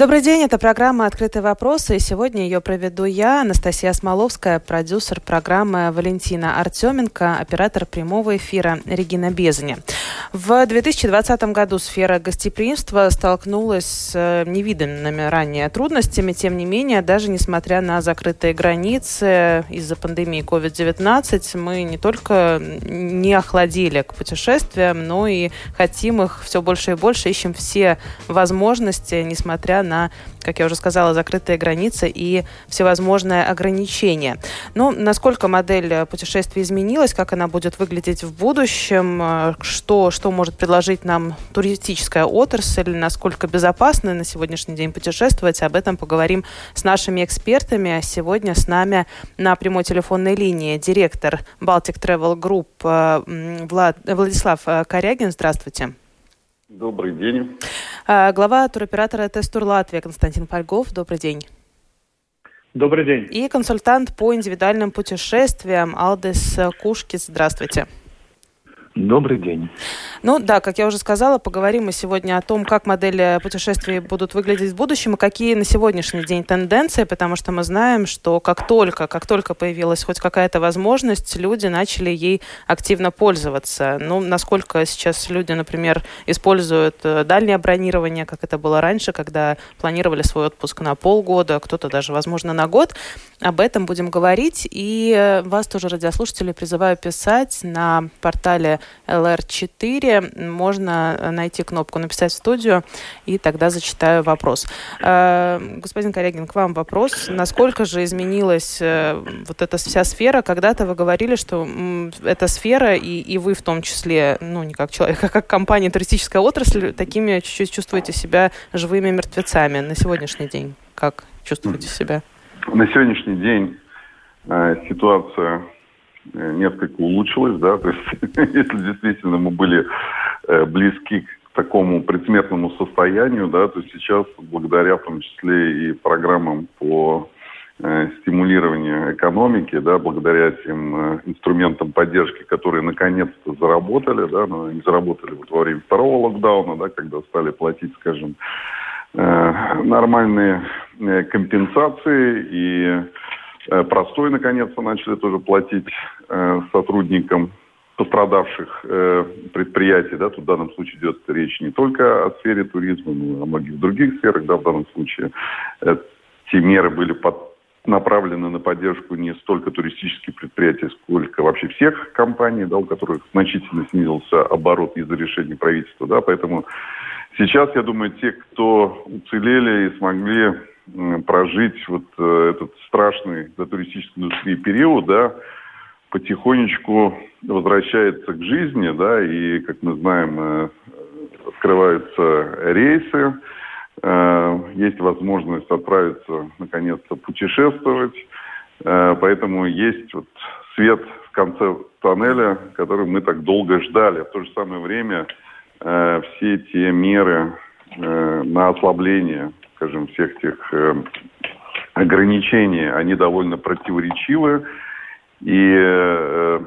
Добрый день, это программа «Открытые вопросы», и сегодня ее проведу я, Анастасия Смоловская, продюсер программы Валентина Артеменко, оператор прямого эфира Регина Безани. В 2020 году сфера гостеприимства столкнулась с э, невиданными ранее трудностями, тем не менее, даже несмотря на закрытые границы из-за пандемии COVID-19, мы не только не охладили к путешествиям, но и хотим их все больше и больше, ищем все возможности, несмотря на на, как я уже сказала, закрытые границы и всевозможные ограничения. Но ну, насколько модель путешествий изменилась, как она будет выглядеть в будущем, э, что, что может предложить нам туристическая отрасль, насколько безопасно на сегодняшний день путешествовать, об этом поговорим с нашими экспертами. Сегодня с нами на прямой телефонной линии директор Baltic Travel Group э, Влад, Владислав Корягин. Здравствуйте. Добрый день. А, глава туроператора Тестур Латвия Константин Польгов. Добрый день. Добрый день. И консультант по индивидуальным путешествиям Алдес Кушкис. Здравствуйте. Добрый день. Ну да, как я уже сказала, поговорим мы сегодня о том, как модели путешествий будут выглядеть в будущем и какие на сегодняшний день тенденции, потому что мы знаем, что как только, как только появилась хоть какая-то возможность, люди начали ей активно пользоваться. Ну, насколько сейчас люди, например, используют э, дальнее бронирование, как это было раньше, когда планировали свой отпуск на полгода, кто-то даже, возможно, на год. Об этом будем говорить. И э, вас тоже, радиослушатели, призываю писать на портале LR4 можно найти кнопку «Написать в студию», и тогда зачитаю вопрос. Э, господин Корягин, к вам вопрос. Насколько же изменилась э, вот эта вся сфера? Когда-то вы говорили, что эта сфера, и, и вы в том числе, ну, не как человек, а как компания, туристическая отрасль, такими чуть-чуть чувствуете себя живыми мертвецами на сегодняшний день. Как чувствуете себя? На сегодняшний день э, ситуация несколько улучшилось, да, то есть если действительно мы были э, близки к такому предсмертному состоянию, да, то сейчас благодаря в том числе и программам по э, стимулированию экономики, да, благодаря тем э, инструментам поддержки, которые наконец-то заработали, да, но они заработали вот во время второго локдауна, да, когда стали платить, скажем, э, нормальные э, компенсации и простой, наконец-то, начали тоже платить э, сотрудникам пострадавших э, предприятий, да, тут в данном случае идет речь не только о сфере туризма, но и о многих других сферах, да, в данном случае. Эти меры были под, направлены на поддержку не столько туристических предприятий, сколько вообще всех компаний, да, у которых значительно снизился оборот из-за решения правительства, да, поэтому сейчас, я думаю, те, кто уцелели и смогли прожить вот э, этот страшный для туристической индустрии период, да, потихонечку возвращается к жизни, да, и, как мы знаем, э, открываются рейсы, э, есть возможность отправиться, наконец-то, путешествовать, поэтому есть вот свет в конце тоннеля, который мы так долго ждали. В то же самое время все те меры на ослабление скажем, всех тех э, ограничений, они довольно противоречивы, и э,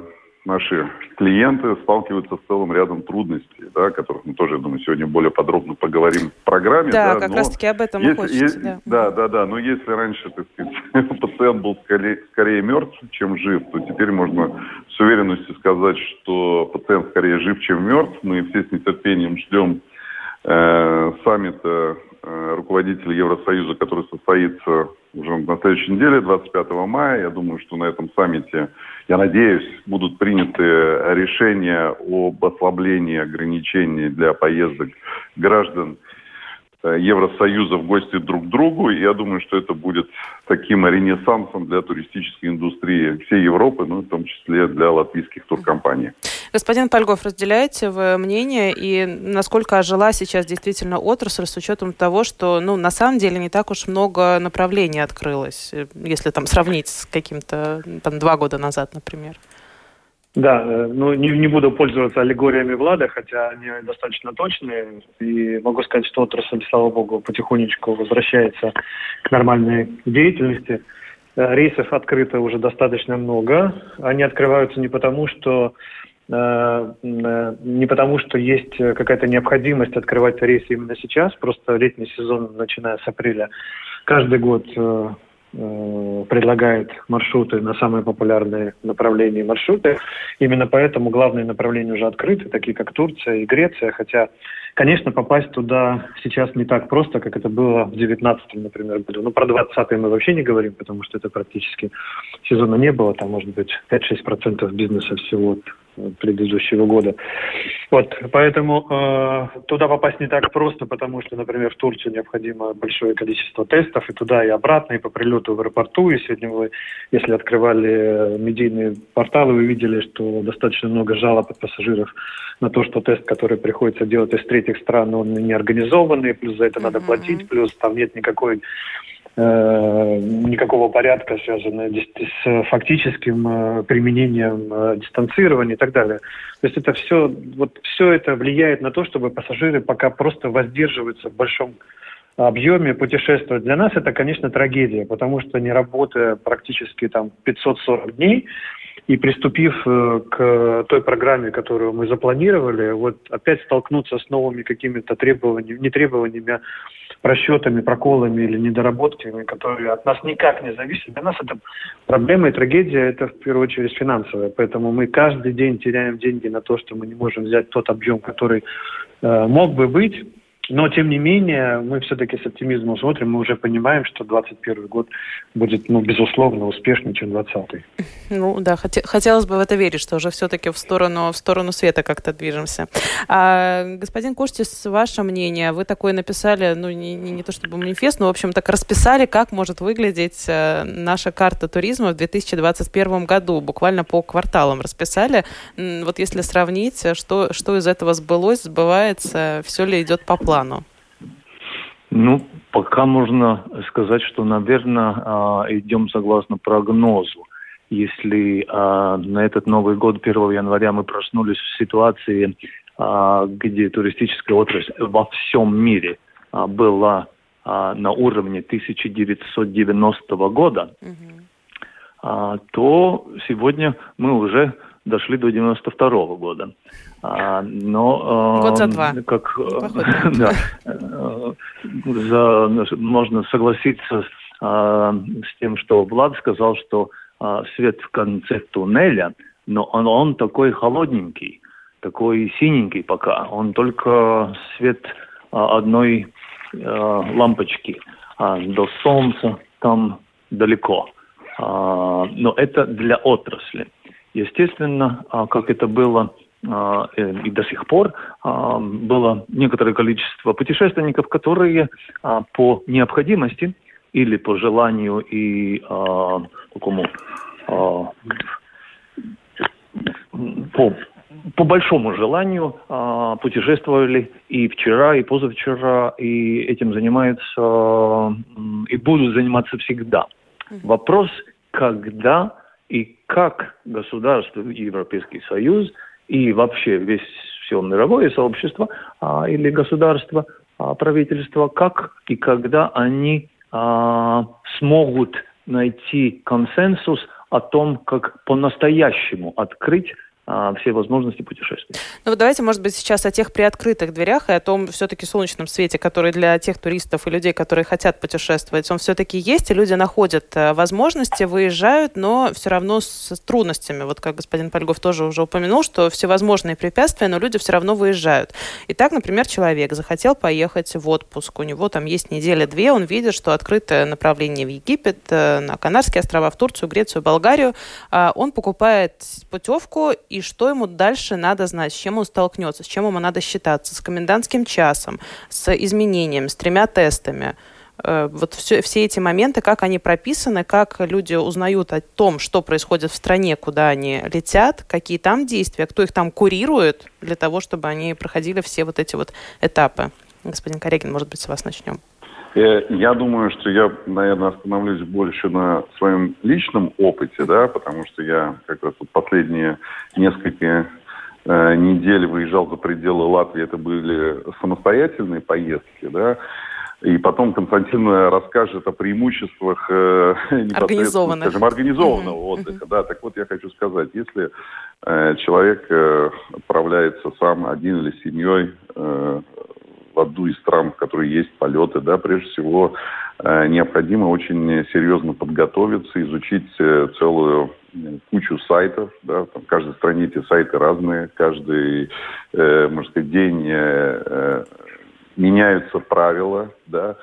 наши клиенты сталкиваются с целым рядом трудностей, да, о которых мы тоже, я думаю, сегодня более подробно поговорим в программе. Да, да как раз-таки об этом если, хочется. Есть, да. да, да, да. Но если раньше, так сказать, пациент был скорее, скорее мертв, чем жив, то теперь можно с уверенностью сказать, что пациент скорее жив, чем мертв. Мы все с нетерпением ждем э, саммита руководителей Евросоюза, который состоится уже на следующей неделе, 25 мая. Я думаю, что на этом саммите, я надеюсь, будут приняты решения об ослаблении ограничений для поездок граждан Э, Евросоюза в гости друг к другу. И я думаю, что это будет таким ренессансом для туристической индустрии всей Европы, ну, в том числе для латвийских туркомпаний. Господин Польгов, разделяете вы мнение и насколько ожила сейчас действительно отрасль с учетом того, что, ну, на самом деле не так уж много направлений открылось, если там сравнить с каким-то, там, два года назад, например? Да, э, ну не, не буду пользоваться аллегориями Влада, хотя они достаточно точные. И могу сказать, что отрасль, слава богу, потихонечку возвращается к нормальной деятельности. Э, рейсов открыто уже достаточно много. Они открываются не потому, что э, не потому, что есть какая-то необходимость открывать рейсы именно сейчас, просто летний сезон, начиная с апреля, каждый год Э, предлагает маршруты на самые популярные направления маршруты. Именно поэтому главные направления уже открыты, такие как Турция и Греция, хотя Конечно, попасть туда сейчас не так просто, как это было в 19 например, году. Ну, про 20 мы вообще не говорим, потому что это практически сезона не было. Там, может быть, 5-6% бизнеса всего предыдущего года. Вот, поэтому э, туда попасть не так просто, потому что, например, в Турцию необходимо большое количество тестов и туда, и обратно, и по прилету в аэропорту. И сегодня вы, если открывали медийные порталы, вы видели, что достаточно много жалоб от пассажиров на то, что тест, который приходится делать из третьих стран, он не организованный, плюс за это mm-hmm. надо платить, плюс там нет никакой э, никакого порядка, связанного с фактическим э, применением э, дистанцирования и так далее. То есть это все, вот все это влияет на то, чтобы пассажиры пока просто воздерживаются в большом объеме путешествовать. Для нас это, конечно, трагедия, потому что не работая практически там 540 дней, и приступив э, к той программе, которую мы запланировали, вот опять столкнуться с новыми какими-то требованиями, не требованиями, а просчетами, проколами или недоработками, которые от нас никак не зависят. Для нас это проблема и трагедия, это в первую очередь финансовая. Поэтому мы каждый день теряем деньги на то, что мы не можем взять тот объем, который э, мог бы быть. Но, тем не менее, мы все-таки с оптимизмом смотрим, мы уже понимаем, что 2021 год будет, ну, безусловно, успешнее, чем 2020. Ну, да, хотелось бы в это верить, что уже все-таки в сторону, в сторону света как-то движемся. А, господин Куштис, ваше мнение, вы такое написали, ну, не, не, не то чтобы манифест, но, в общем, так расписали, как может выглядеть э, наша карта туризма в 2021 году, буквально по кварталам расписали. Вот если сравнить, что, что из этого сбылось, сбывается, все ли идет по плану? Плану? Ну, пока можно сказать, что, наверное, а, идем согласно прогнозу. Если а, на этот Новый год, 1 января, мы проснулись в ситуации, а, где туристическая отрасль во всем мире была на уровне 1990 года, угу. то сегодня мы уже дошли до 92 -го года. А, но Год за два. Как, да, э, за, можно согласиться а, с тем, что Влад сказал, что а, свет в конце туннеля, но он, он такой холодненький, такой синенький пока. Он только свет а, одной а, лампочки. А, до солнца там далеко. А, но это для отрасли. Естественно, а, как это было а, э, и до сих пор а, было некоторое количество путешественников, которые по необходимости или по желанию и такому по, по большому желанию путешествовали и вчера, и позавчера, и этим занимаются и будут заниматься всегда. Вопрос, когда и как государство, Европейский Союз и вообще весь все мировое сообщество а, или государство, а, правительство, как и когда они а, смогут найти консенсус о том, как по-настоящему открыть все возможности путешествий. Ну вот давайте, может быть, сейчас о тех приоткрытых дверях и о том все-таки солнечном свете, который для тех туристов и людей, которые хотят путешествовать, он все-таки есть, и люди находят э, возможности, выезжают, но все равно с трудностями. Вот как господин Польгов тоже уже упомянул, что всевозможные препятствия, но люди все равно выезжают. Итак, например, человек захотел поехать в отпуск, у него там есть неделя-две, он видит, что открыто направление в Египет, э, на Канарские острова, в Турцию, Грецию, Болгарию. А он покупает путевку и что ему дальше надо знать, с чем он столкнется, с чем ему надо считаться, с комендантским часом, с изменением, с тремя тестами. Э, вот все, все эти моменты, как они прописаны, как люди узнают о том, что происходит в стране, куда они летят, какие там действия, кто их там курирует, для того, чтобы они проходили все вот эти вот этапы. Господин Корегин, может быть, с вас начнем. Э, я думаю, что я, наверное, остановлюсь больше на своем личном опыте, да, потому что я как раз вот последние несколько э, недель выезжал за пределы Латвии, это были самостоятельные поездки, да, и потом Константин расскажет о преимуществах э, организованных. Скажем, организованного mm-hmm. отдыха. Да, так вот я хочу сказать, если э, человек э, отправляется сам один или с семьей э, в одну из в которой есть полеты, да, прежде всего э, необходимо очень серьезно подготовиться, изучить э, целую кучу сайтов, да, там каждой стране эти сайты разные, каждый, э, можно сказать, день э, э меняются правила, да,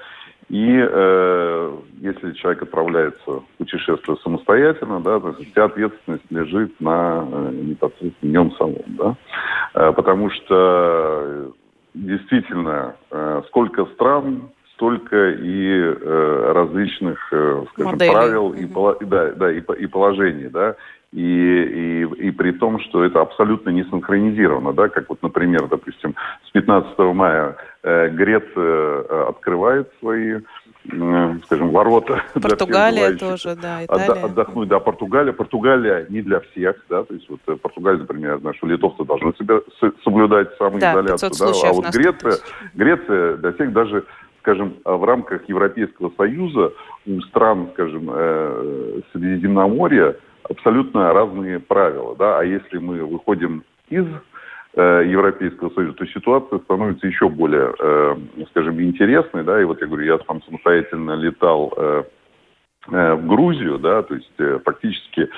и э, если человек отправляется в путешествие самостоятельно, да, то вся ответственность лежит на э, непосредственно нем самом, да, э, потому что действительно, э, сколько стран, столько и э, различных, э, скажем, Моделей. правил и, mm-hmm. да, да, и, и положений, да, и, и, и при том, что это абсолютно не синхронизировано, да, как вот, например, допустим, с 15 мая э, Греция открывает свои скажем, ворота. Португалия тоже, да, Италия. Отдохнуть, да, Португалия. Португалия не для всех, да, то есть вот э, Португалия, например, что литовцы должны себя соблюдать самоизоляцию, да, да а вот Греция, Греция для всех даже скажем, в рамках Европейского Союза у стран, скажем, э, Средиземноморья абсолютно разные правила, да, а если мы выходим из Э, Европейского Союза, то ситуация становится еще более, э, скажем, интересной, да, и вот я говорю, я сам самостоятельно летал э, в Грузию, да, то есть фактически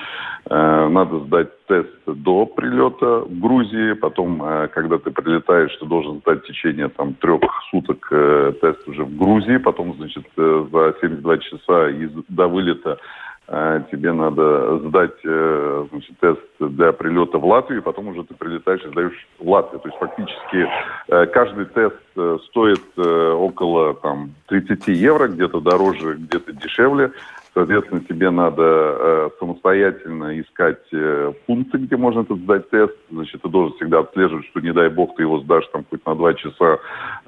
надо сдать тест до прилета в Грузии, потом, когда ты прилетаешь, ты должен сдать в течение там трех суток тест уже в Грузии, потом, значит, за 72 часа из, до вылета тебе надо сдать э, значит, тест для прилета в Латвию, и потом уже ты прилетаешь и сдаешь в Латвию. То есть фактически э, каждый тест э, стоит около там, 30 евро, где-то дороже, где-то дешевле. Соответственно, тебе надо э, самостоятельно искать э, пункты, где можно этот сдать тест. Значит, ты должен всегда отслеживать, что, не дай бог, ты его сдашь там хоть на два часа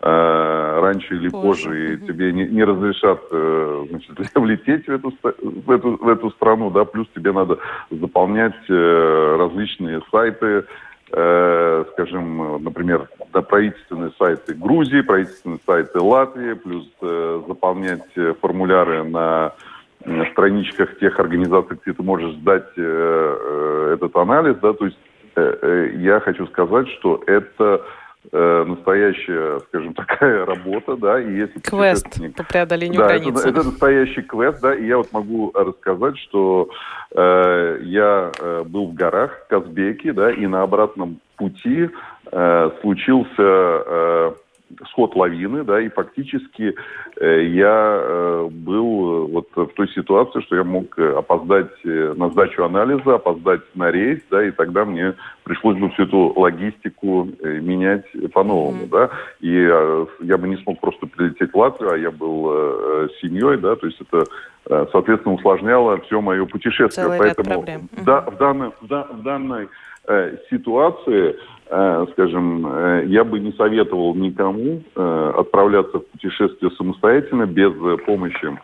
э, раньше или позже, позже и тебе не, не разрешат э, значит, влететь в эту, в, эту, в эту страну, да, плюс тебе надо заполнять э, различные сайты, э, скажем, например, да, правительственные сайты Грузии, правительственные сайты Латвии, плюс э, заполнять э, формуляры на страничках тех организаций, где ты можешь сдать э, э, этот анализ, да, то есть э, я хочу сказать, что это э, настоящая, скажем, такая работа, да, и если квест по преодолению да, границ. Это, это настоящий квест, да, и я вот могу рассказать, что э, я был в горах в Казбеке, да, и на обратном пути э, случился э, сход лавины, да, и фактически э, я э, был вот в той ситуации, что я мог э, опоздать э, на сдачу анализа, опоздать на рейс, да, и тогда мне пришлось бы всю эту логистику э, менять по-новому, mm-hmm. да, и э, я бы не смог просто прилететь в Латвию, а я был э, семьей, да, то есть это э, соответственно усложняло все мое путешествие, Целый поэтому ряд проблем. да, в данной в, в данной э, ситуации Э, скажем, э, я бы не советовал никому э, отправляться в путешествие самостоятельно без помощи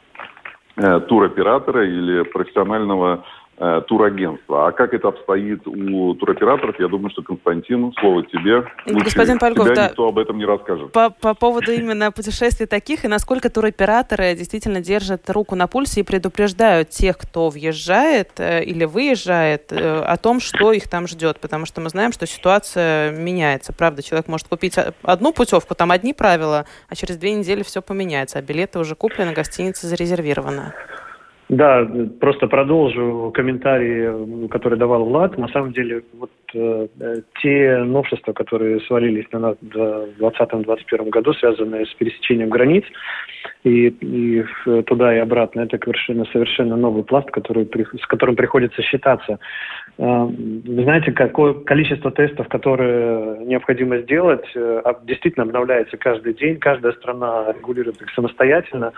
туроператора или профессионального э, турагентства. А как это обстоит у туроператоров, я думаю, что Константин, слово тебе. Господин Польков, тебя да, никто об этом не расскажет. По, по поводу именно путешествий таких, и насколько туроператоры действительно держат руку на пульсе и предупреждают тех, кто въезжает э, или выезжает, э, о том, что их там ждет. Потому что мы знаем, что ситуация меняется. Правда, человек может купить одну путевку, там одни правила, а через две недели все поменяется, а билеты уже куплены, гостиница зарезервирована. Да, просто продолжу комментарии, которые давал Влад. На самом деле, вот э, те новшества, которые свалились на нас в 2020-2021 году, связанные с пересечением границ и, и туда и обратно, это совершенно, совершенно новый пласт, который, с которым приходится считаться. Э, знаете, какое количество тестов, которые необходимо сделать, э, действительно обновляется каждый день. Каждая страна регулирует их самостоятельно.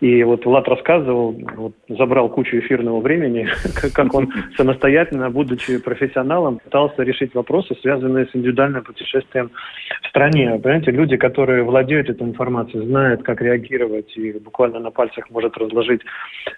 И вот Влад рассказывал, вот, забрал кучу эфирного времени, как он самостоятельно, будучи профессионалом, пытался решить вопросы, связанные с индивидуальным путешествием в стране. Понимаете, люди, которые владеют этой информацией, знают, как реагировать, и буквально на пальцах может разложить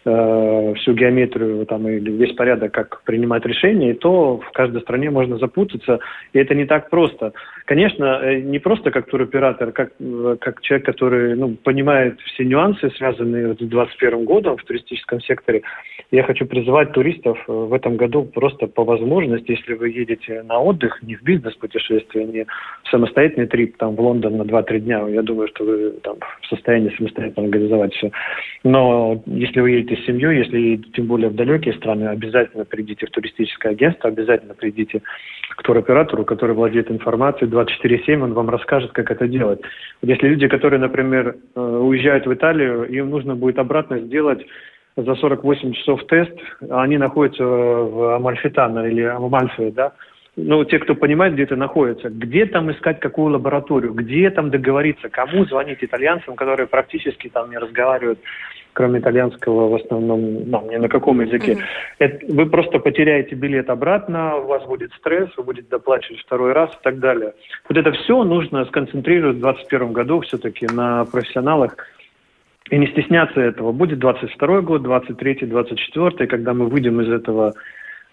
э, всю геометрию там, или весь порядок, как принимать решения, и то в каждой стране можно запутаться, и это не так просто. Конечно, э, не просто как туроператор, как, э, как человек, который ну, понимает все нюансы, связанные с 2021 годом в туристическом секторе, я хочу призывать туристов э, в этом году просто по возможности, если вы едете на отдых, не в бизнес-путешествие, не в самостоятельный трип там, в Лондон на 2-3 дня, я думаю, что вы там в состоянии самостоятельно организовать все. Но если вы едете с семьей, если едете тем более в далекие страны, обязательно придите в туристическое агентство, обязательно придите к туроператору, который владеет информацией 24-7, он вам расскажет, как это делать. Если люди, которые, например, э, уезжают в Италию, им нужно будет обратно сделать за 48 часов тест, они находятся в Амальфитано или Амальфе, да, ну, те, кто понимает, где это находится, где там искать какую лабораторию, где там договориться, кому звонить итальянцам, которые практически там не разговаривают, кроме итальянского в основном, ну, ни на каком языке. Mm-hmm. Это, вы просто потеряете билет обратно, у вас будет стресс, вы будете доплачивать второй раз и так далее. Вот это все нужно сконцентрировать в 2021 году все-таки на профессионалах, и не стесняться этого. Будет 22 год, 23 24 когда мы выйдем из этого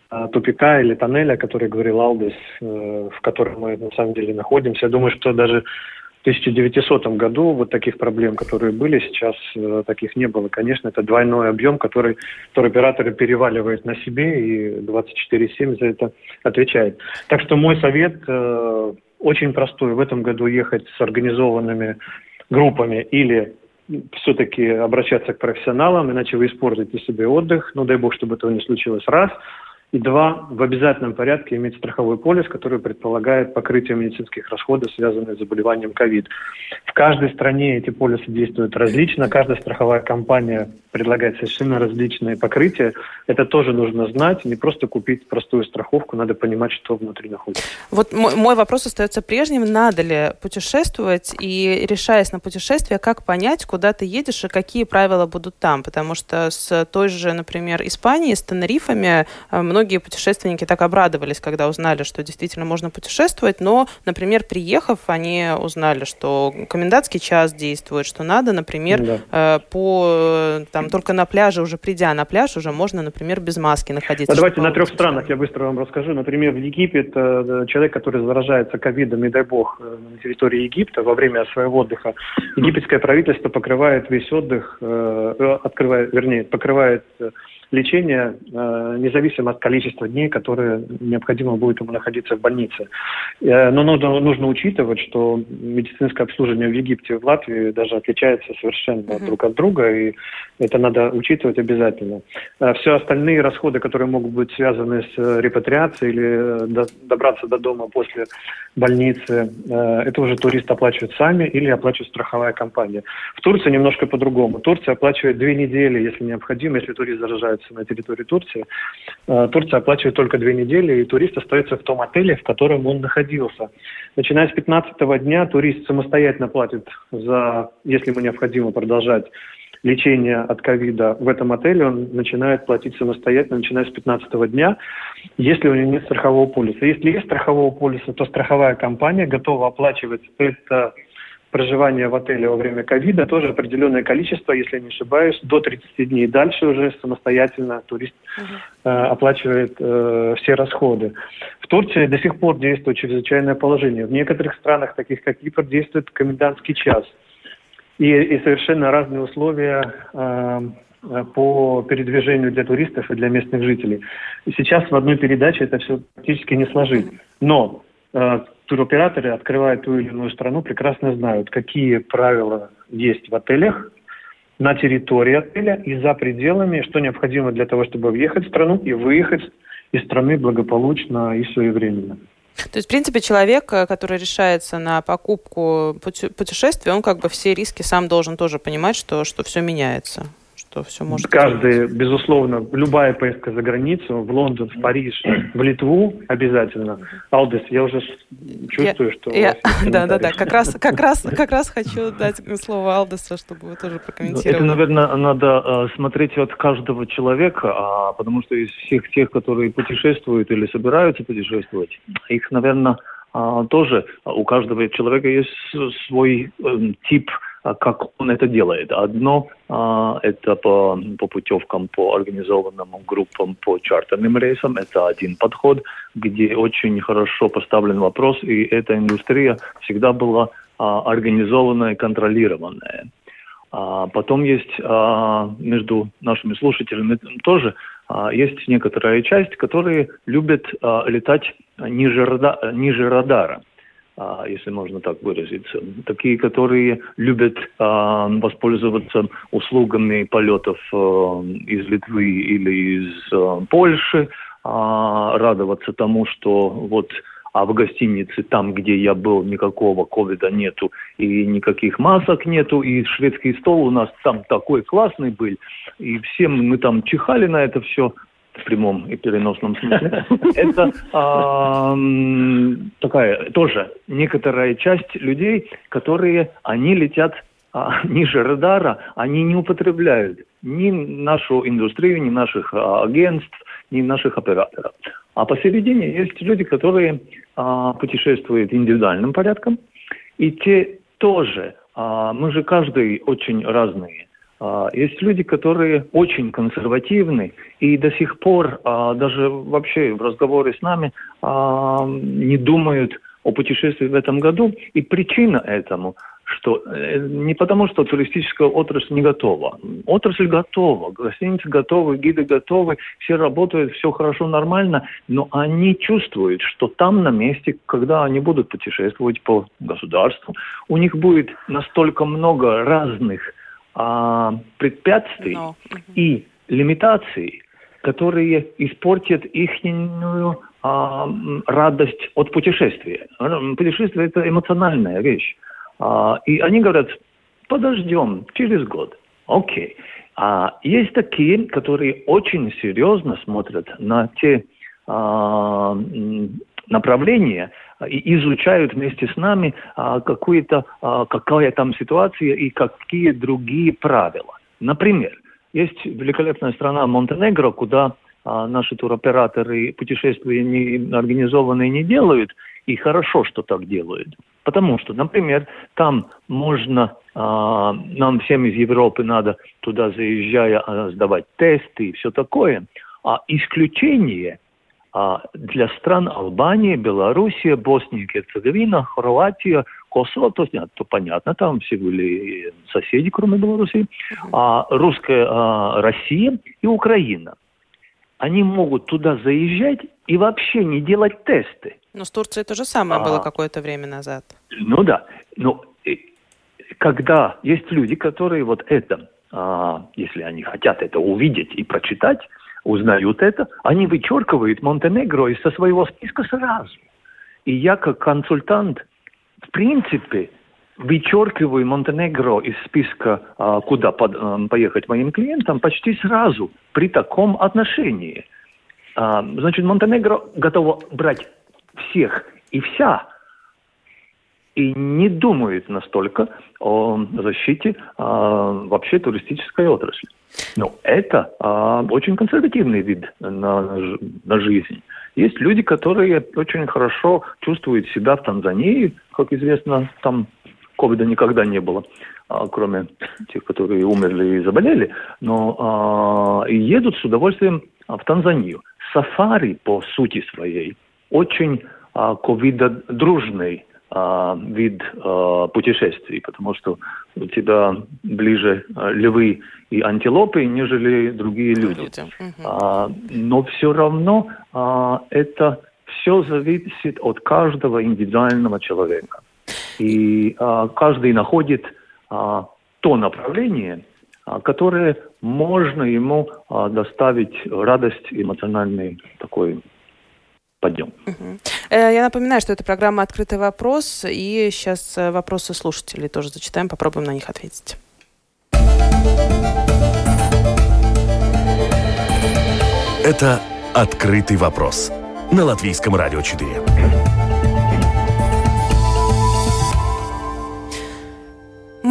а, тупика или тоннеля, который говорил Алдес, э, в котором мы на самом деле находимся. Я думаю, что даже в 1900 году вот таких проблем, которые были, сейчас э, таких не было. Конечно, это двойной объем, который туроператоры переваливают на себе, и 24-7 за это отвечает. Так что мой совет э, очень простой. В этом году ехать с организованными группами или все-таки обращаться к профессионалам, иначе вы испортите себе отдых. Ну, дай бог, чтобы этого не случилось. Раз – и два, в обязательном порядке иметь страховой полис, который предполагает покрытие медицинских расходов, связанных с заболеванием ковид. В каждой стране эти полисы действуют различно, каждая страховая компания предлагает совершенно различные покрытия. Это тоже нужно знать, не просто купить простую страховку, надо понимать, что внутри находится. Вот мой, мой вопрос остается прежним. Надо ли путешествовать и, решаясь на путешествие, как понять, куда ты едешь и какие правила будут там? Потому что с той же, например, Испанией, с Тенерифами много э, многие путешественники так обрадовались, когда узнали, что действительно можно путешествовать, но, например, приехав, они узнали, что комендантский час действует, что надо, например, да. э, по там только на пляже, уже придя на пляж, уже можно, например, без маски находиться. А давайте на трех странах я быстро вам расскажу. Например, в Египет э, человек, который заражается ковидом, не дай бог, э, на территории Египта во время своего отдыха, египетское правительство покрывает весь отдых, э, открывает, вернее, покрывает лечения, э, независимо от количества дней, которые необходимо будет ему находиться в больнице. Э, но нужно, нужно учитывать, что медицинское обслуживание в Египте и в Латвии даже отличается совершенно mm-hmm. друг от друга, и это надо учитывать обязательно. Э, все остальные расходы, которые могут быть связаны с репатриацией или добраться до дома после больницы, это уже турист оплачивает сами или оплачивает страховая компания. В Турции немножко по-другому. Турция оплачивает две недели, если необходимо, если турист заражается находится на территории Турции. Э, Турция оплачивает только две недели, и турист остается в том отеле, в котором он находился. Начиная с 15 дня турист самостоятельно платит за, если ему необходимо продолжать лечение от ковида в этом отеле, он начинает платить самостоятельно, начиная с 15 дня, если у него нет страхового полиса. Если есть страхового полиса, то страховая компания готова оплачивать это проживания в отеле во время ковида тоже определенное количество, если не ошибаюсь, до 30 дней. Дальше уже самостоятельно турист э, оплачивает э, все расходы. В Турции до сих пор действует чрезвычайное положение. В некоторых странах, таких как Кипр, действует комендантский час. И, и совершенно разные условия э, по передвижению для туристов и для местных жителей. И сейчас в одной передаче это все практически не сложить. Но э, туроператоры, открывая ту или иную страну, прекрасно знают, какие правила есть в отелях, на территории отеля и за пределами, что необходимо для того, чтобы въехать в страну и выехать из страны благополучно и своевременно. То есть, в принципе, человек, э, который решается на покупку путешествия, он как бы все риски сам должен тоже понимать, что, что все меняется что все может Каждый, быть. безусловно, любая поездка за границу, в Лондон, в Париж, в Литву обязательно. Алдес, я уже чувствую, я, что... Я, да, да, да, как раз, как, раз, как раз хочу дать слово Алдесу, чтобы вы тоже прокомментировали. Это, наверное, надо э, смотреть от каждого человека, а, потому что из всех тех, которые путешествуют или собираются путешествовать, их, наверное, а, тоже у каждого человека есть свой э, тип как он это делает. Одно а, это по, по путевкам, по организованным группам, по чартерным рейсам. Это один подход, где очень хорошо поставлен вопрос, и эта индустрия всегда была а, организованная контролированная. А, потом есть а, между нашими слушателями тоже а, есть некоторая часть, которые любят а, летать ниже, рада, ниже радара. А, если можно так выразиться. Такие, которые любят а, воспользоваться услугами полетов а, из Литвы или из Польши, радоваться тому, что вот а в гостинице, там, где я был, никакого ковида нету, и никаких масок нету, и шведский стол у нас там такой классный был, и всем мы там чихали на это все, в прямом и переносном смысле, это а, такая тоже некоторая часть людей, которые, они летят а, ниже радара, они не употребляют ни нашу индустрию, ни наших а, агентств, ни наших операторов. А посередине есть люди, которые путешествуют индивидуальным порядком, и те тоже, мы же каждый очень разные. А, есть люди, которые очень консервативны и до сих пор, а, даже вообще в разговоре с нами, а, не думают о путешествии в этом году. И причина этому, что э, не потому, что туристическая отрасль не готова. Отрасль готова, гостиницы готовы, гиды готовы, все работают, все хорошо, нормально, но они чувствуют, что там на месте, когда они будут путешествовать по государству, у них будет настолько много разных а, препятствий Но. и лимитаций, которые испортят их а, радость от путешествия. Путешествие – это эмоциональная вещь. А, и они говорят, подождем, через год. Окей. А есть такие, которые очень серьезно смотрят на те а, направления, и изучают вместе с нами а, какую-то, а, какая там ситуация и какие другие правила. Например, есть великолепная страна Монтенегро, куда а, наши туроператоры путешествия не, организованные не делают, и хорошо, что так делают. Потому что, например, там можно, а, нам всем из Европы надо туда заезжая сдавать тесты и все такое, а исключение – а для стран Албания, Белоруссия, Босния и Герцеговина, Хорватия, Косово, то, то понятно, там все были соседи, кроме Белоруссии, а русская а, Россия и Украина. Они могут туда заезжать и вообще не делать тесты. Но с Турцией то же самое а, было какое-то время назад. Ну да, но э, когда есть люди, которые вот это, а, если они хотят это увидеть и прочитать, узнают это, они вычеркивают Монтенегро из со своего списка сразу. И я как консультант, в принципе, вычеркиваю Монтенегро из списка, а, куда а, поехать моим клиентам, почти сразу при таком отношении. А, значит, Монтенегро готово брать всех и вся, и не думает настолько о защите а, вообще туристической отрасли. Но это а, очень консервативный вид на, на жизнь. Есть люди, которые очень хорошо чувствуют себя в Танзании, как известно, там ковида никогда не было, а, кроме тех, которые умерли и заболели, но а, едут с удовольствием в Танзанию. Сафари по сути своей очень а, ковидодружный а, вид а, путешествий, потому что у тебя ближе а, львы и антилопы, нежели другие люди. люди. А, но все равно а, это все зависит от каждого индивидуального человека. И а, каждый находит а, то направление, а, которое можно ему а, доставить радость, эмоциональный такой подъем. Э, я напоминаю, что это программа «Открытый вопрос», и сейчас э, вопросы слушателей тоже зачитаем, попробуем на них ответить. Это «Открытый вопрос» на Латвийском радио 4.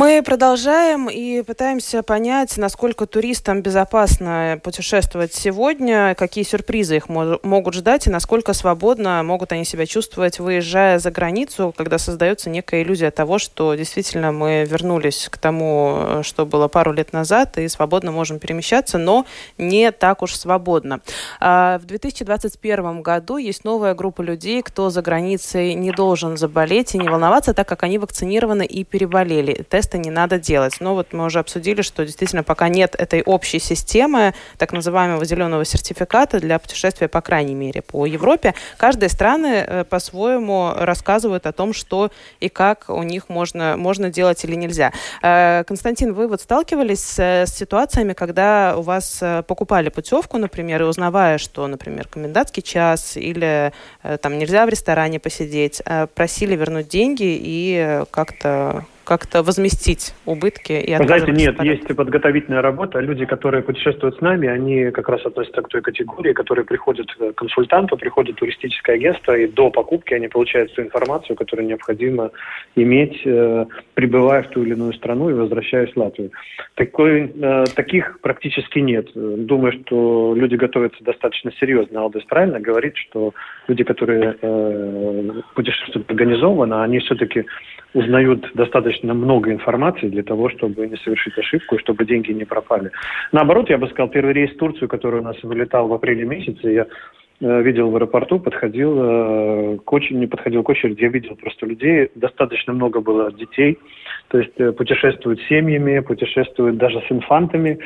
Мы продолжаем и пытаемся понять, насколько туристам безопасно путешествовать сегодня, какие сюрпризы их могут ждать и насколько свободно могут они себя чувствовать, выезжая за границу, когда создается некая иллюзия того, что действительно мы вернулись к тому, что было пару лет назад, и свободно можем перемещаться, но не так уж свободно. А в 2021 году есть новая группа людей, кто за границей не должен заболеть и не волноваться, так как они вакцинированы и переболели. Тест теста не надо делать. Но вот мы уже обсудили, что действительно пока нет этой общей системы, так называемого зеленого сертификата для путешествия, по крайней мере, по Европе. Каждая страны э, по-своему рассказывают о том, что и как у них можно, можно делать или нельзя. Э, Константин, вы вот сталкивались с, с ситуациями, когда у вас э, покупали путевку, например, и узнавая, что, например, комендантский час или там нельзя в ресторане посидеть, просили вернуть деньги и как-то как-то возместить убытки и Вы знаете, нет, есть подготовительная работа. Люди, которые путешествуют с нами, они как раз относятся к той категории, которые приходят к консультанту, приходят в туристическое агентство, и до покупки они получают всю информацию, которую необходимо иметь, э, прибывая в ту или иную страну и возвращаясь в Латвию. Такой, э, таких практически нет. Думаю, что люди готовятся достаточно серьезно. Алдес правильно говорит, что люди, которые э, путешествуют организованно, они все-таки узнают достаточно много информации для того, чтобы не совершить ошибку и чтобы деньги не пропали. Наоборот, я бы сказал, первый рейс в Турцию, который у нас вылетал в апреле месяце, я э, видел в аэропорту, подходил э, к очереди, не подходил к очереди, я видел просто людей, достаточно много было детей, то есть э, путешествуют семьями, путешествуют даже с инфантами,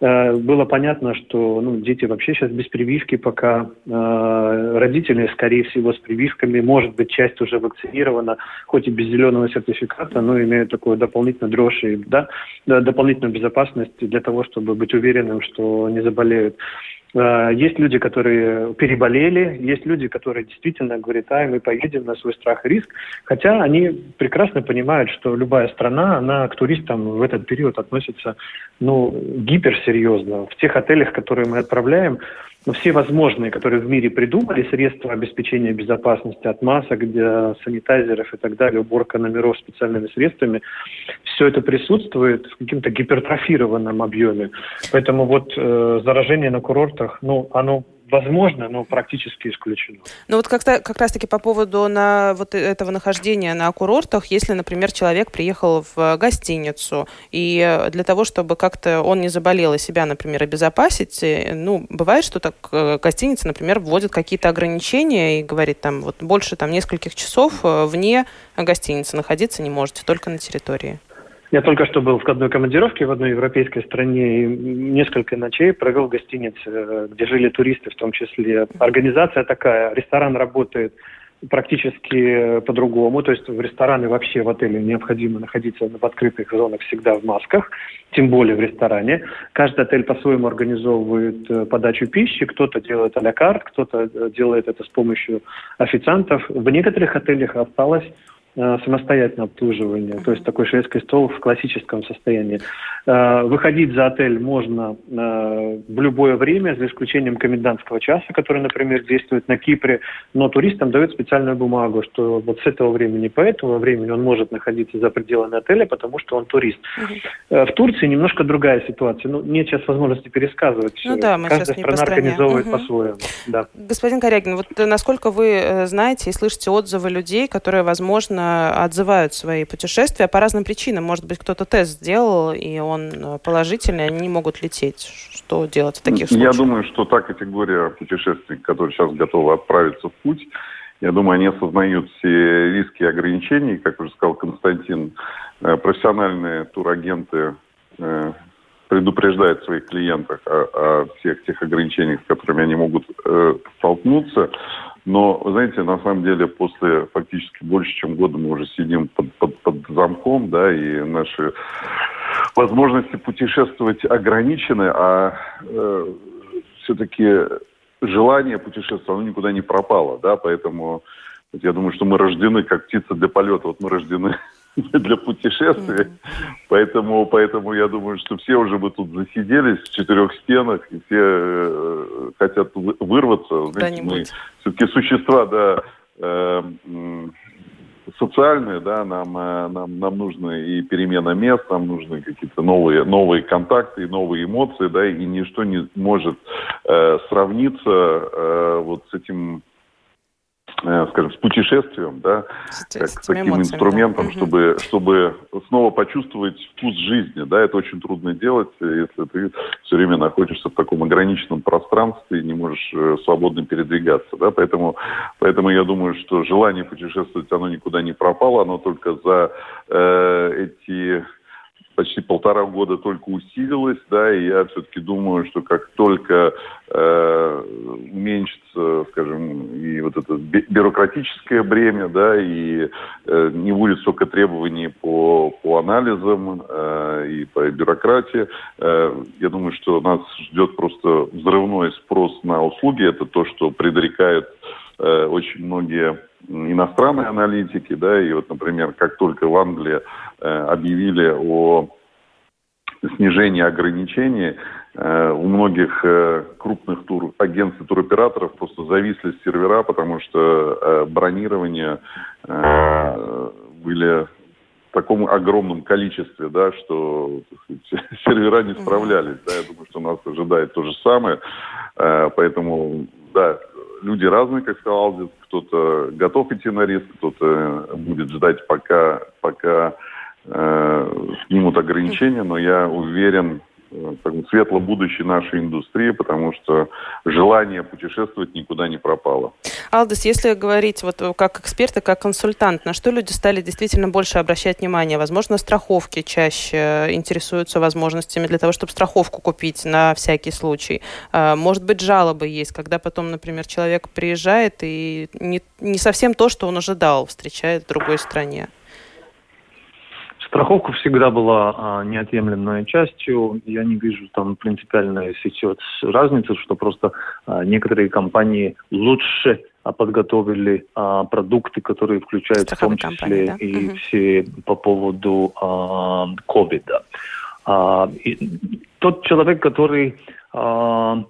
Э, было понятно, что ну, дети вообще сейчас без прививки пока. Э, родители, скорее всего, с прививками. Может быть, часть уже вакцинирована, хоть и без зеленого сертификата, но имеют такую дополнительную дрожь и да, дополнительную безопасность для того, чтобы быть уверенным, что не заболеют. Э, есть люди, которые переболели, есть люди, которые действительно говорят, а, мы поедем на свой страх и риск. Хотя они прекрасно понимают, что любая страна, она к туристам в этот период относится ну, гиперсерьезно. В тех отелях, которые мы отправляем, ну, все возможные, которые в мире придумали, средства обеспечения безопасности от масок, где санитайзеров и так далее, уборка номеров специальными средствами, все это присутствует в каком-то гипертрофированном объеме. Поэтому вот э, заражение на курортах, ну, оно возможно, но практически исключено. Ну вот как, как раз-таки по поводу на, вот этого нахождения на курортах, если, например, человек приехал в гостиницу, и для того, чтобы как-то он не заболел и себя, например, обезопасить, э, ну, бывает, что так э, гостиница, например, вводит какие-то ограничения и говорит там вот больше там нескольких часов э, вне гостиницы находиться не можете, только на территории. Я только что был в одной командировке в одной европейской стране и несколько ночей провел в гостинице, где жили туристы в том числе. Организация такая, ресторан работает практически по-другому. То есть в рестораны вообще в отеле необходимо находиться в открытых зонах всегда в масках, тем более в ресторане. Каждый отель по-своему организовывает э, подачу пищи. Кто-то делает а карт, кто-то э, делает это с помощью официантов. В некоторых отелях осталось самостоятельное обслуживание, то есть такой шведский стол в классическом состоянии. Э, выходить за отель можно э, в любое время, за исключением комендантского часа, который, например, действует на Кипре, но туристам дают специальную бумагу, что вот с этого времени по этого времени он может находиться за пределами отеля, потому что он турист. Угу. В Турции немножко другая ситуация. Ну, нет сейчас возможности пересказывать. Ну да, мы Каждая сейчас не страна по стране. организовывает угу. по-своему. Да. Господин Корягин, вот насколько вы знаете и слышите отзывы людей, которые, возможно, отзывают свои путешествия по разным причинам. Может быть, кто-то тест сделал, и он э, положительный, они не могут лететь. Что делать в таких случаях? Я думаю, что та категория путешественников, которые сейчас готовы отправиться в путь, я думаю, они осознают все риски и ограничений, как уже сказал Константин. Э, профессиональные турагенты предупреждают своих клиентов о, о всех тех ограничениях, с которыми они могут э, столкнуться. Но, вы знаете, на самом деле после фактически больше, чем года мы уже сидим под, под, под замком, да, и наши возможности путешествовать ограничены, а э, все-таки желание путешествовать, оно никуда не пропало, да, поэтому я думаю, что мы рождены как птица для полета, вот мы рождены для путешествий. Поэтому, поэтому я думаю, что все уже бы тут засиделись в четырех стенах, и все э, хотят вырваться. Знаете, мы все-таки существа, да, э, социальные, да, нам, э, нам, нам нужны и перемена мест, нам нужны какие-то новые, новые контакты и новые эмоции, да, и ничто не может э, сравниться э, вот с этим Э, скажем, с путешествием, да, с, как с таким инструментом, да. чтобы, чтобы снова почувствовать вкус жизни, да, это очень трудно делать, если ты все время находишься в таком ограниченном пространстве и не можешь э, свободно передвигаться, да, поэтому, поэтому я думаю, что желание путешествовать, оно никуда не пропало, оно только за э, эти почти полтора года только усилилось, да, и я все-таки думаю, что как только э, уменьшится, скажем, и вот это бюрократическое бремя, да, и э, не будет столько требований по, по анализам э, и по бюрократии, э, я думаю, что нас ждет просто взрывной спрос на услуги, это то, что предрекает э, очень многие иностранные аналитики, да, и вот, например, как только в Англии э, объявили о снижении ограничений, э, у многих э, крупных тур агентств и туроператоров просто зависли сервера, потому что э, бронирование э, были в таком огромном количестве, да, что сказать, сервера не справлялись. Да, я думаю, что нас ожидает то же самое. Э, поэтому, да, люди разные, как сказал Алдис. Кто-то готов идти на риск, кто-то будет ждать, пока, пока э, снимут ограничения, но я уверен э, светлом будущее нашей индустрии, потому что желание путешествовать никуда не пропало. Алдес, если говорить вот как эксперт и как консультант, на что люди стали действительно больше обращать внимание? Возможно, страховки чаще интересуются возможностями для того, чтобы страховку купить на всякий случай. Э, может быть, жалобы есть, когда потом, например, человек приезжает и не, не совсем то, что он ожидал, встречает в другой стране. Страховка всегда была а, неотъемлемой частью. Я не вижу там принципиальной сейчас разницы, что просто а, некоторые компании лучше а, подготовили а, продукты, которые включают Страховые в том числе да? и угу. все по поводу ковида. А, тот человек, который а,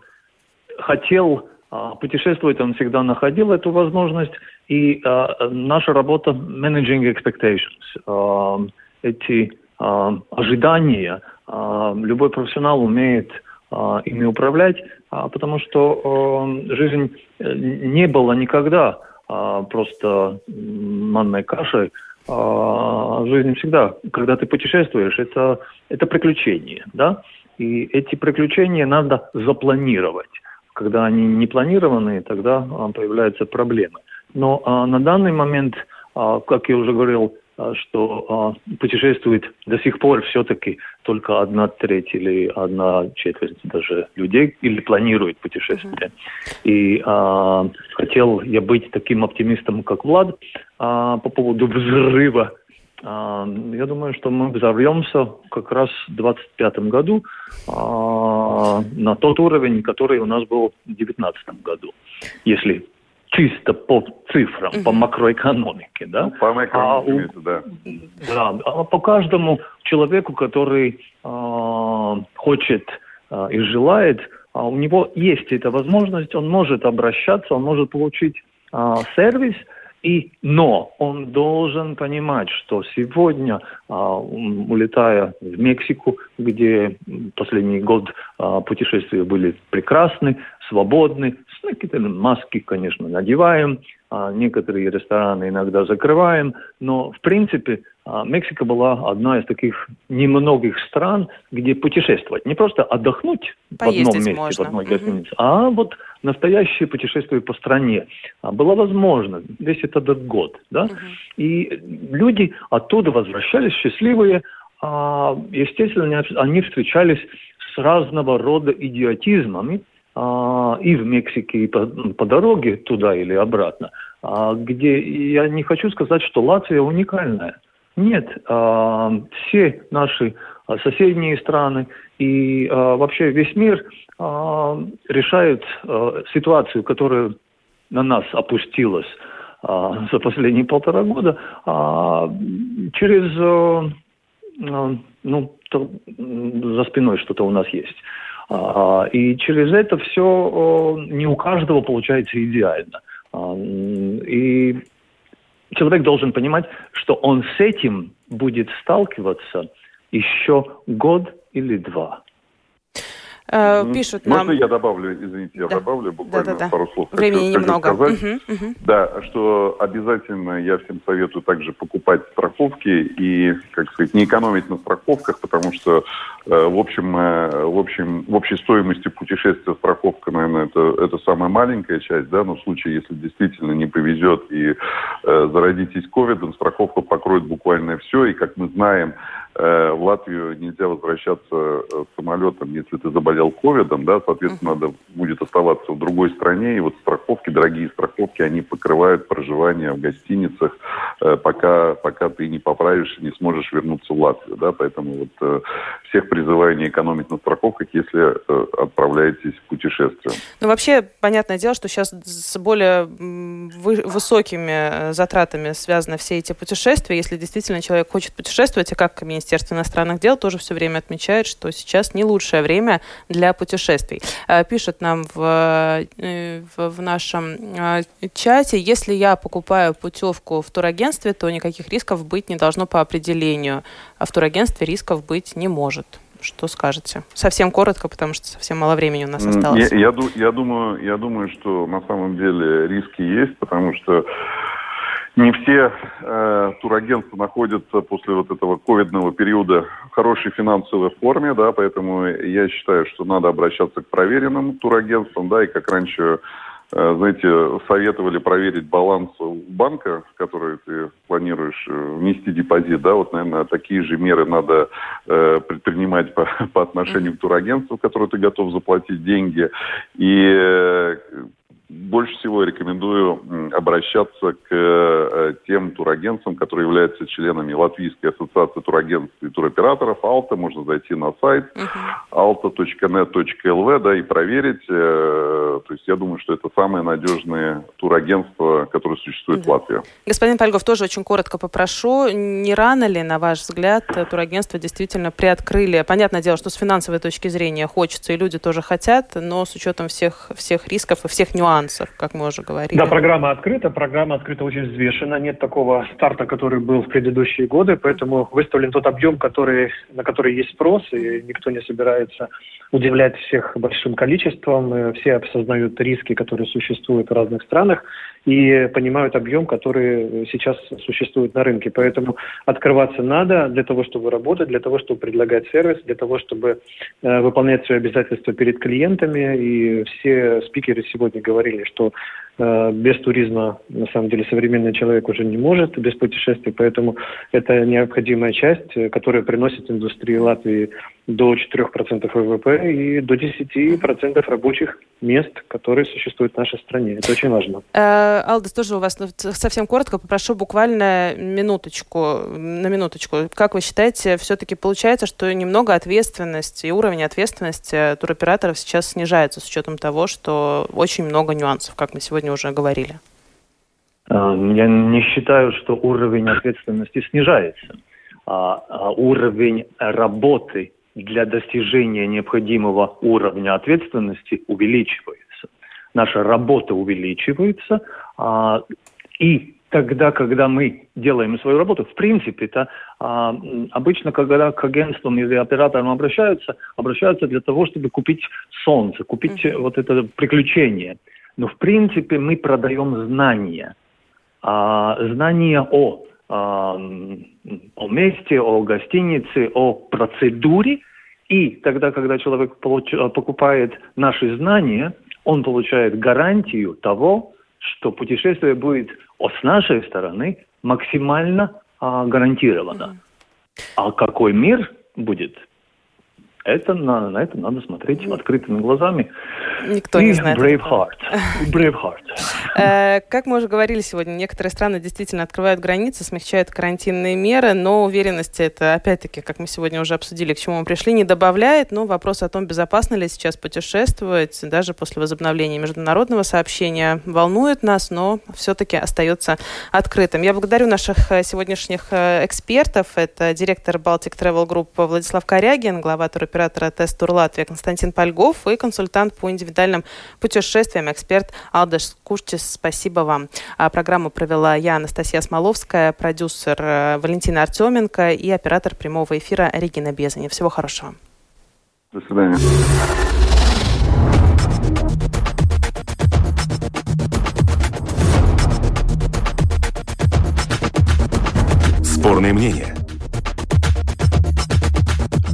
хотел а, путешествовать, он всегда находил эту возможность. И а, наша работа managing expectations. А, эти э, ожидания. Э, любой профессионал умеет э, ими управлять, э, потому что э, жизнь не была никогда э, просто манной кашей. Жизнь всегда, когда ты путешествуешь, это, это приключение, да? И эти приключения надо запланировать. Когда они не планированы, тогда появляются проблемы. Но а, на данный момент, а, как я уже говорил, что а, путешествует до сих пор все-таки только одна треть или одна четверть даже людей или планирует путешествие. Mm-hmm. И а, хотел я быть таким оптимистом, как Влад, а, по поводу взрыва. А, я думаю, что мы взорвемся как раз в 2025 году а, на тот уровень, который у нас был в 2019 году. Если чисто по цифрам, по макроэкономике, да? Ну, по макроэкономике, а, да. Да, а по каждому человеку, который э, хочет э, и желает, э, у него есть эта возможность, он может обращаться, он может получить э, сервис, и, но он должен понимать, что сегодня, а, улетая в Мексику, где последний год а, путешествия были прекрасны, свободны, с некоторыми маски, конечно, надеваем, а, некоторые рестораны иногда закрываем, но в принципе а, Мексика была одна из таких немногих стран, где путешествовать. Не просто отдохнуть Поездить в одном месте, можно. в одной гостинице, угу. а вот настоящее путешествие по стране а, было возможно весь этот год. Да? Угу. И люди оттуда возвращались счастливые. Естественно, они встречались с разного рода идиотизмами, а, и в Мексике, и по, по дороге туда или обратно, а, где я не хочу сказать, что Латвия уникальная. Нет, а, все наши соседние страны и вообще весь мир решают ситуацию, которая на нас опустилась за последние полтора года, через, ну, за спиной что-то у нас есть. А, и через это все не у каждого получается идеально. А, и человек должен понимать, что он с этим будет сталкиваться еще год или два. Э, пишут нам... Можно я добавлю, извините, я да. добавлю буквально да, да, да. пару слов. Времени хочу, немного. Сказать, угу, угу. Да, что обязательно я всем советую также покупать страховки и, как сказать, не экономить на страховках, потому что э, в общем, э, в общем, в общей стоимости путешествия страховка, наверное, это, это самая маленькая часть, да, но в случае, если действительно не повезет и э, заразитесь ковидом, страховка покроет буквально все, и, как мы знаем, в Латвию нельзя возвращаться э, самолетом, если ты заболел ковидом, да, соответственно, надо будет оставаться в другой стране, и вот страховки, дорогие страховки, они покрывают проживание в гостиницах, э, пока, пока ты не поправишься, не сможешь вернуться в Латвию, да, поэтому вот всех призываю не экономить на страховках, если отправляетесь в путешествие. Ну, вообще, понятное дело, что сейчас с более высокими затратами связаны все эти путешествия, если действительно человек хочет путешествовать, и как Министерство иностранных дел тоже все время отмечает, что сейчас не лучшее время для путешествий. Э, пишет нам в, э, в, нашем э, чате, если я покупаю путевку в турагентстве, то никаких рисков быть не должно по определению, а в турагентстве рисков быть не может. Что скажете? Совсем коротко, потому что совсем мало времени у нас осталось. Я, я, я, думаю, я думаю, что на самом деле риски есть, потому что не все э, турагентства находятся после вот этого ковидного периода в хорошей финансовой форме, да, поэтому я считаю, что надо обращаться к проверенным турагентствам, да, и как раньше, знаете, советовали проверить баланс банка, в который ты планируешь э, внести депозит, да, вот, наверное, такие же меры надо э, предпринимать по, по отношению к турагентству, в которое ты готов заплатить деньги, и э, больше всего рекомендую обращаться к э, тем турагентствам, которые являются членами Латвийской ассоциации турагентств и туроператоров Алта. Можно зайти на сайт alta.net.lv да, и проверить. Э, то есть я думаю, что это самые надежные турагентства, которые существуют да. в Латвии. Господин Пальгов, тоже очень коротко попрошу. Не рано ли, на ваш взгляд, турагентства действительно приоткрыли? Понятное дело, что с финансовой точки зрения хочется, и люди тоже хотят, но с учетом всех, всех рисков и всех нюансов нюансов, как мы уже говорили. Да, программа открыта, программа открыта очень взвешена, нет такого старта, который был в предыдущие годы, поэтому выставлен тот объем, который, на который есть спрос, и никто не собирается удивлять всех большим количеством, все осознают риски, которые существуют в разных странах, и понимают объем, который сейчас существует на рынке. Поэтому открываться надо для того, чтобы работать, для того, чтобы предлагать сервис, для того, чтобы э, выполнять свои обязательства перед клиентами. И все спикеры сегодня говорили, что без туризма, на самом деле, современный человек уже не может, без путешествий, поэтому это необходимая часть, э, которая приносит индустрии Латвии до 4% ВВП и до 10% рабочих мест, которые существуют в нашей стране. Это очень важно. Э, Алдас, тоже у вас ну, совсем коротко попрошу буквально минуточку, на минуточку. Как вы считаете, все-таки получается, что немного ответственность и уровень ответственности туроператоров сейчас снижается с учетом того, что очень много нюансов, как мы сегодня уже говорили? А, я не считаю, что уровень ответственности снижается. А, а уровень работы для достижения необходимого уровня ответственности увеличивается. Наша работа увеличивается, а, и тогда, когда мы делаем свою работу, в принципе, это а, обычно, когда к агентствам или операторам обращаются, обращаются для того, чтобы купить солнце, купить mm-hmm. вот это приключение. Но в принципе мы продаем знания. А, знания о, а, о месте, о гостинице, о процедуре. И тогда, когда человек получ, покупает наши знания, он получает гарантию того, что путешествие будет с нашей стороны максимально а, гарантировано. Mm-hmm. А какой мир будет, Это на, на это надо смотреть открытыми глазами. Никто и не знает. Braveheart. Braveheart. Э, как мы уже говорили сегодня, некоторые страны действительно открывают границы, смягчают карантинные меры, но уверенности это, опять-таки, как мы сегодня уже обсудили, к чему мы пришли, не добавляет. Но вопрос о том, безопасно ли сейчас путешествовать, даже после возобновления международного сообщения, волнует нас, но все-таки остается открытым. Я благодарю наших э, сегодняшних э, экспертов. Это директор Baltic Travel Group Владислав Корягин, глава туроператора Тест Тур Латвия Константин Польгов и консультант по индивидуальным путешествиям, эксперт Алдеш Куштис. Спасибо вам. А программу провела я, Анастасия Смоловская, продюсер э, Валентина Артеменко и оператор прямого эфира Регина Безани. Всего хорошего. До свидания. Спорные мнения.